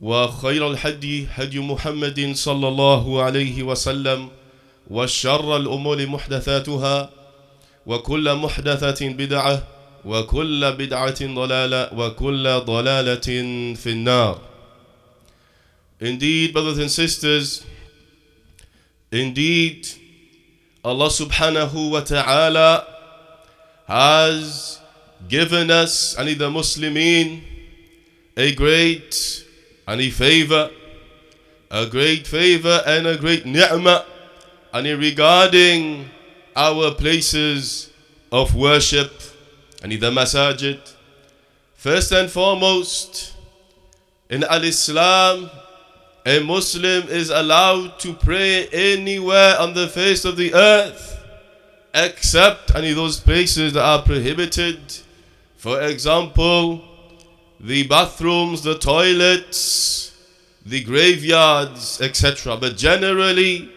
وخير الهدي هدي محمد صلى الله عليه وسلم وشر الأمور محدثاتها وكل محدثة بدعة وكل بدعة ضلالة وكل ضلالة في النار. Indeed, brothers and sisters, indeed, Allah subhanahu wa ta'ala has given us, and the Muslimin, a great and a favor, a great favor and a great ni'mah, and regarding our places of worship and the masajid. First and foremost, in Al Islam, a Muslim is allowed to pray anywhere on the face of the earth except any those places that are prohibited. For example, the bathrooms, the toilets, the graveyards, etc. But generally,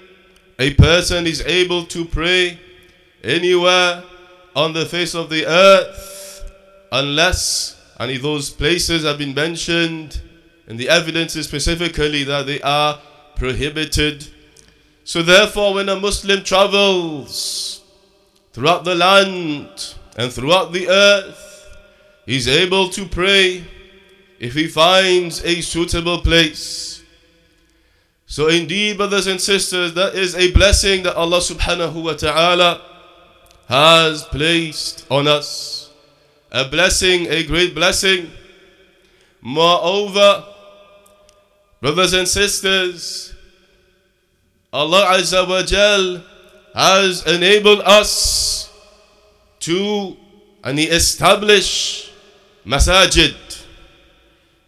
a person is able to pray anywhere on the face of the earth unless any of those places have been mentioned and the evidence is specifically that they are prohibited. So therefore when a Muslim travels throughout the land and throughout the earth, he's able to pray if he finds a suitable place. So indeed, brothers and sisters, that is a blessing that Allah subhanahu wa ta'ala has placed on us. A blessing, a great blessing. Moreover, brothers and sisters, Allah Azza wa Jal has enabled us to and establish masajid.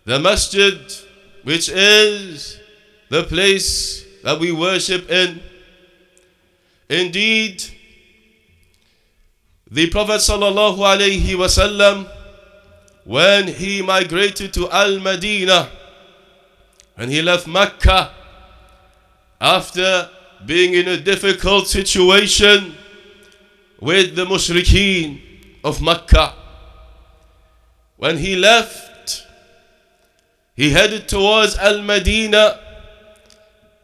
The masjid, which is the place that we worship in. Indeed, the Prophet sallallahu alaihi wasallam, when he migrated to Al Madinah, and he left Mecca after being in a difficult situation with the mushrikeen of Mecca. When he left, he headed towards Al Madinah.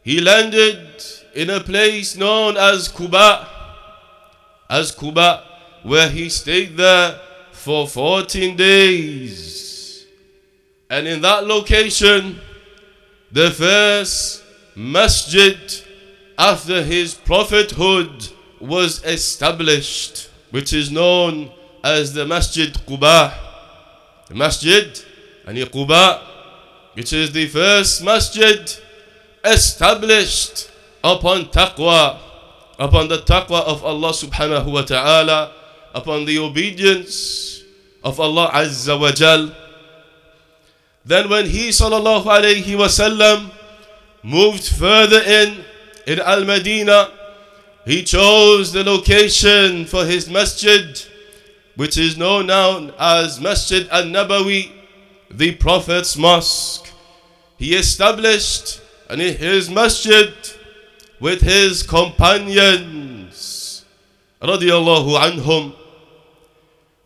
He landed in a place known as Quba, as Quba, where he stayed there for 14 days. And in that location, the first masjid after his prophethood was established, which is known as the Masjid Quba. The Masjid and Quba, which is the first masjid established upon taqwa, upon the taqwa of Allah subhanahu wa ta'ala, upon the obedience of Allah azza wa jal. Then when he sallallahu alayhi wasallam moved further in, in Al-Madinah, he chose the location for his masjid, which is known now as Masjid Al-Nabawi, the Prophet's mosque. He established his masjid with his companions. Radiallahu anhum.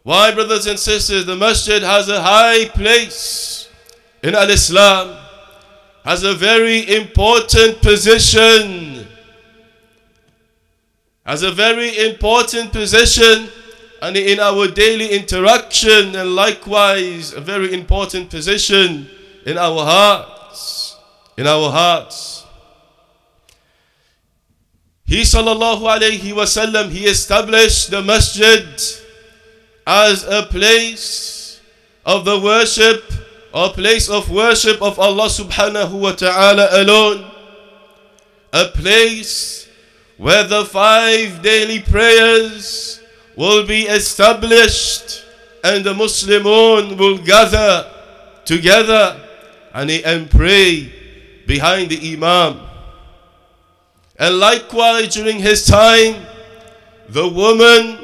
Why, brothers and sisters, the masjid has a high place in Al Islam, has a very important position, has a very important position and in our daily interaction, and likewise a very important position in our hearts. In our hearts. He sallallahu alayhi wasallam, he established the masjid as a place of the worship, a place of worship of Allah subhanahu wa ta'ala alone. A place where the five daily prayers will be established and the Muslimun will gather together and, and pray behind the Imam. And likewise during his time, the woman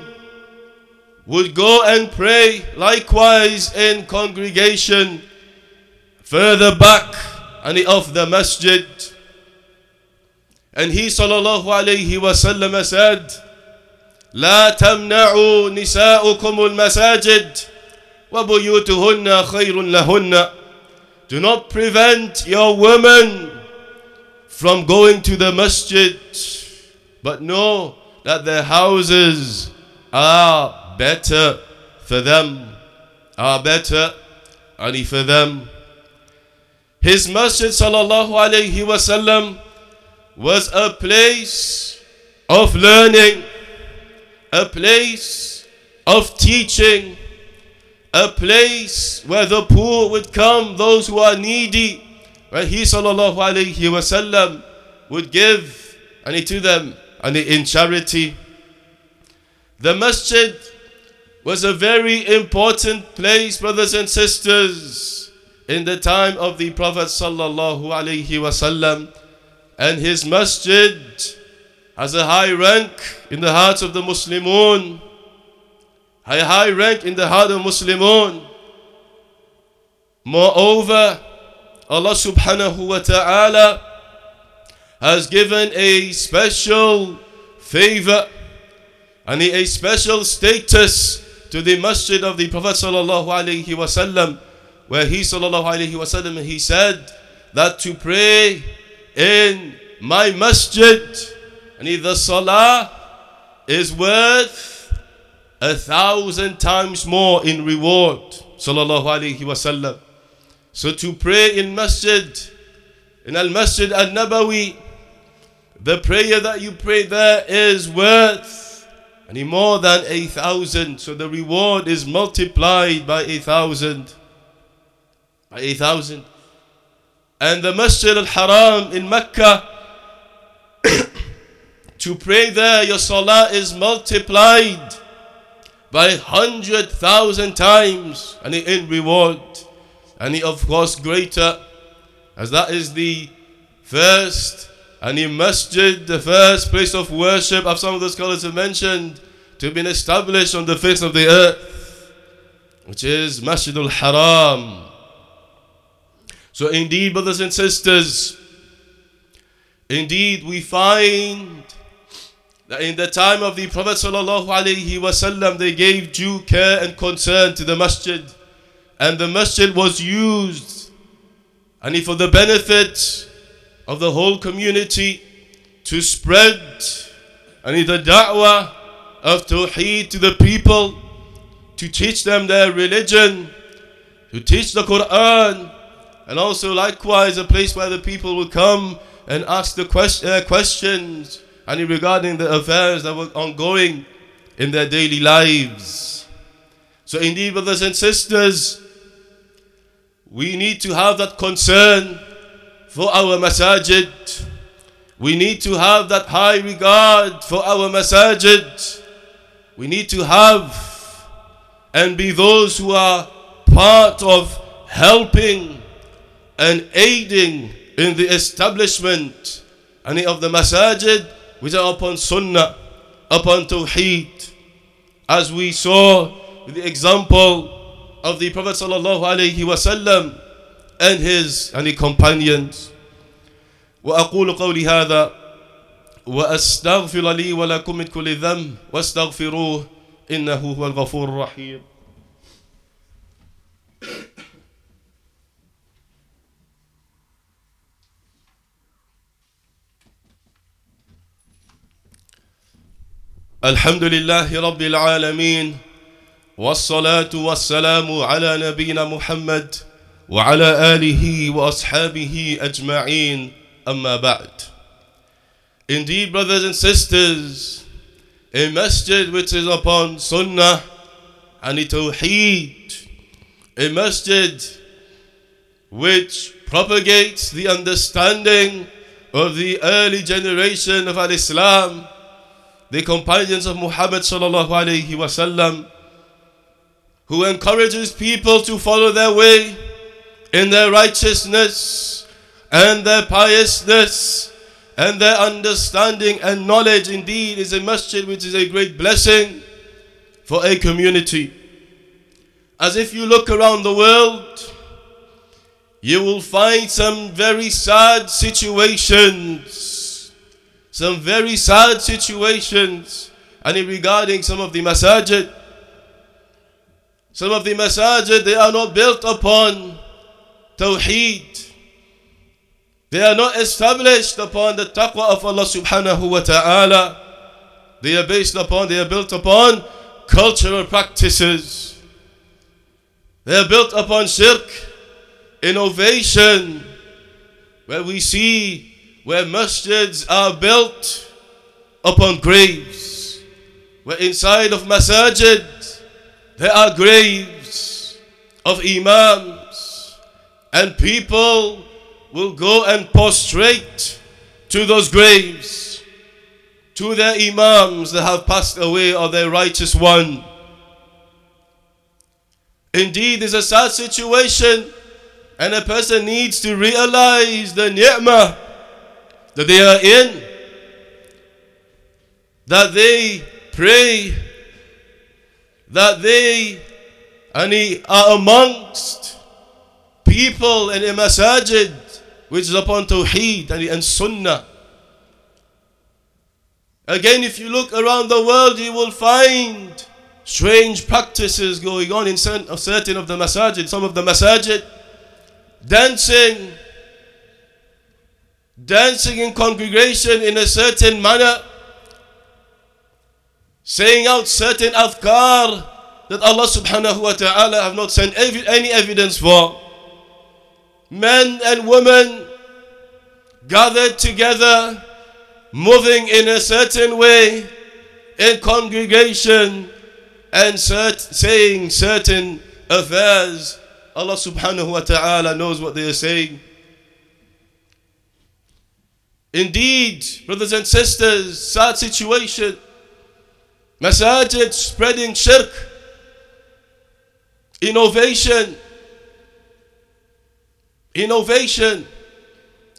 would go and pray likewise in congregation further back and of the masjid. And he sallallahu alayhi wasallam said, لا تمنعوا نساؤكم المساجد وبيوتهن خير لهن Do not prevent your women from going to the masjid but know that their houses are better for them are better only for them his masjid sallallahu alayhi wasallam was a place of learning a place of teaching, a place where the poor would come, those who are needy, where he sallallahu alayhi wasallam would give and to them and in charity. The masjid was a very important place, brothers and sisters, in the time of the Prophet sallallahu alayhi wasallam, and his masjid has a high rank in the hearts of the Muslimun, a high rank in the heart of Muslimun. Moreover, Allah subhanahu wa ta'ala has given a special favor and a special status to the masjid of the Prophet sallallahu alaihi wasallam where he sallallahu alaihi wasallam he said that to pray in my masjid and the salah is worth a thousand times more in reward. Sallallahu Alaihi Wasallam. So to pray in masjid, in Al Masjid Al Nabawi, the prayer that you pray there is worth any more than a thousand. So the reward is multiplied by a thousand. By a thousand. And the Masjid Al Haram in Mecca to pray there, your salah is multiplied by a hundred thousand times, and in reward, and of course greater, as that is the first and the masjid, the first place of worship, as some of the scholars have mentioned, to have been established on the face of the earth, which is Masjidul Haram. So indeed, brothers and sisters, indeed we find that in the time of the Prophet wasallam, they gave due care and concern to the masjid, and the masjid was used, and for the benefit of the whole community to spread and the da'wah of Tawheed to the people, to teach them their religion, to teach the Quran, and also likewise a place where the people will come and ask the quest- uh, questions and regarding the affairs that were ongoing in their daily lives. So, indeed, brothers and sisters, we need to have that concern for our masajid. We need to have that high regard for our masajid. We need to have and be those who are part of helping and aiding in the establishment any of the masajid which are upon Sunnah, upon Tawheed, as we saw with the example of the Prophet sallallahu alaihi wasallam and his and his companions. وأقول قولي هذا وأستغفر لي ولكم من كل ذنب واستغفروه إنه هو الغفور الرحيم الحمد لله رب العالمين والصلاة والسلام على نبينا محمد وعلى آله وأصحابه أجمعين أما بعد Indeed, brothers and sisters, a masjid which is upon Sunnah and Tawheed, a masjid which propagates the understanding of the early generation of Al-Islam, the companions of Muhammad sallallahu alayhi wasallam, who encourages people to follow their way in their righteousness and their piousness and their understanding and knowledge indeed is a masjid which is a great blessing for a community. As if you look around the world, you will find some very sad situations. Some very sad situations. And in regarding some of the masajid, some of the masajid, they are not built upon tawheed. They are not established upon the taqwa of Allah subhanahu wa ta'ala. They are based upon, they are built upon cultural practices. They are built upon shirk, innovation, where we see where masjids are built upon graves. Where inside of masajid there are graves of imams and people will go and prostrate to those graves, to their imams that have passed away or their righteous one. Indeed, it's a sad situation, and a person needs to realize the ni'mah that they are in, that they pray, that they are amongst people in a masajid which is upon Tawheed and Sunnah. Again, if you look around the world, you will find strange practices going on in certain of the masajid. Some of the masajid, dancing, dancing in congregation in a certain manner, saying out certain afkar that Allah subhanahu wa ta'ala have not sent any evidence for men and women gathered together, moving in a certain way in congregation and cert saying certain affairs. Allah subhanahu wa ta'ala knows what they are saying. Indeed, brothers and sisters, sad situation. Masajid spreading shirk, innovation, Innovation,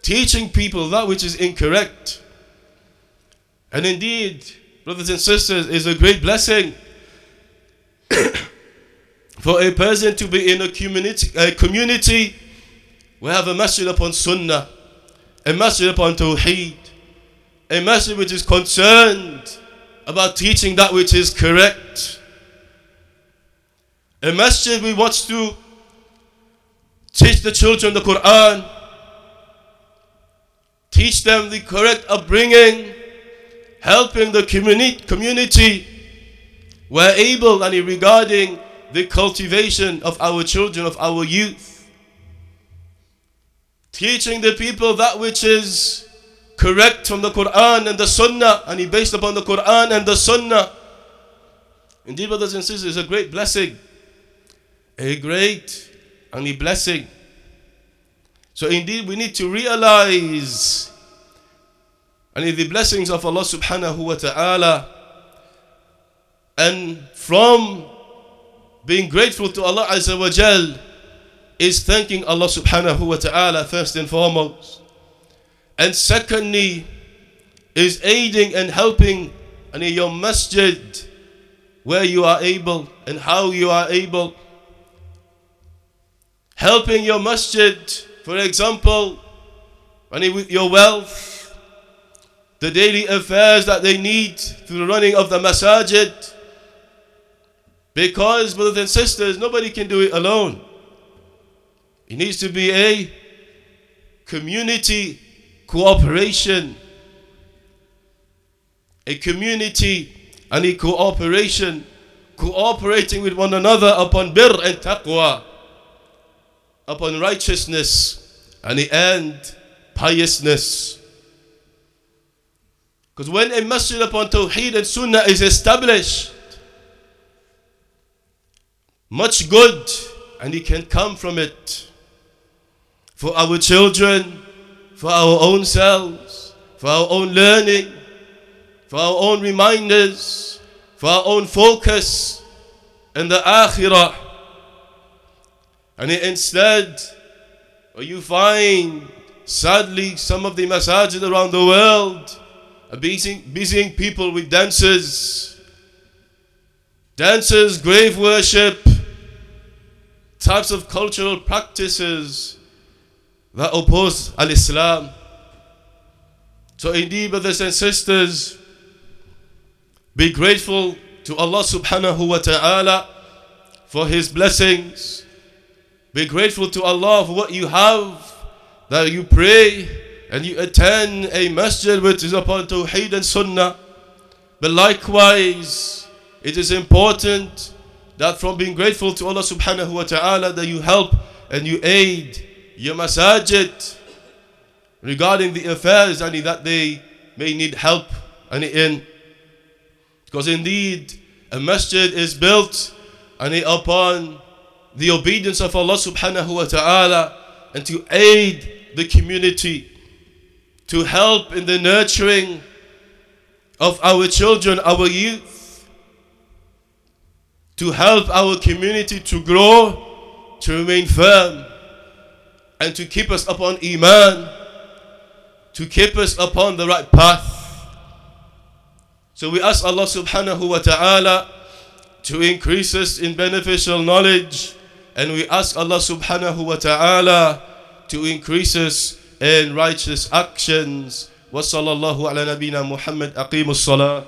teaching people that which is incorrect. And indeed, brothers and sisters, is a great blessing for a person to be in a community, a community we have a masjid upon sunnah, a masjid upon tawheed, a masjid which is concerned about teaching that which is correct. A masjid we want to Teach the children the Quran. Teach them the correct upbringing. Helping the communi- community. We're able and regarding the cultivation of our children, of our youth. Teaching the people that which is correct from the Quran and the Sunnah, and he based upon the Quran and the Sunnah. Indeed, brothers and sisters, it's a great blessing. A great and the blessing. So indeed we need to realize and the blessings of Allah subhanahu wa ta'ala and from being grateful to Allah Azza wa Jal is thanking Allah subhanahu wa ta'ala first and foremost. And secondly is aiding and helping in your masjid where you are able and how you are able helping your masjid, for example, with your wealth, the daily affairs that they need through the running of the masajid. Because, brothers and sisters, nobody can do it alone. It needs to be a community cooperation. A community and a cooperation, cooperating with one another upon bir and taqwa, upon righteousness, and the end, piousness. Because when a masjid upon Tawheed and Sunnah is established, much good and it can come from it for our children, for our own selves, for our own learning, for our own reminders, for our own focus in the akhirah. And instead, you find, sadly, some of the masajid around the world are busying, busying people with dances, dances, grave worship, types of cultural practices that oppose Al Islam. So, indeed, brothers and sisters, be grateful to Allah subhanahu wa ta'ala for His blessings. Be grateful to Allah for what you have, that you pray and you attend a masjid which is upon Tawheed and Sunnah. But likewise, it is important that from being grateful to Allah subhanahu wa ta'ala that you help and you aid your masajid regarding the affairs and that they may need help. And in? Because indeed a masjid is built and upon the obedience of Allah subhanahu wa ta'ala and to aid the community to help in the nurturing of our children our youth to help our community to grow, to remain firm, and to keep us upon Iman, to keep us upon the right path. So we ask Allah subhanahu wa ta'ala to increase us in beneficial knowledge, and we ask Allah subhanahu wa ta'ala to increase us in righteous actions. وصلى الله على نبينا محمد أقيموا الصلاة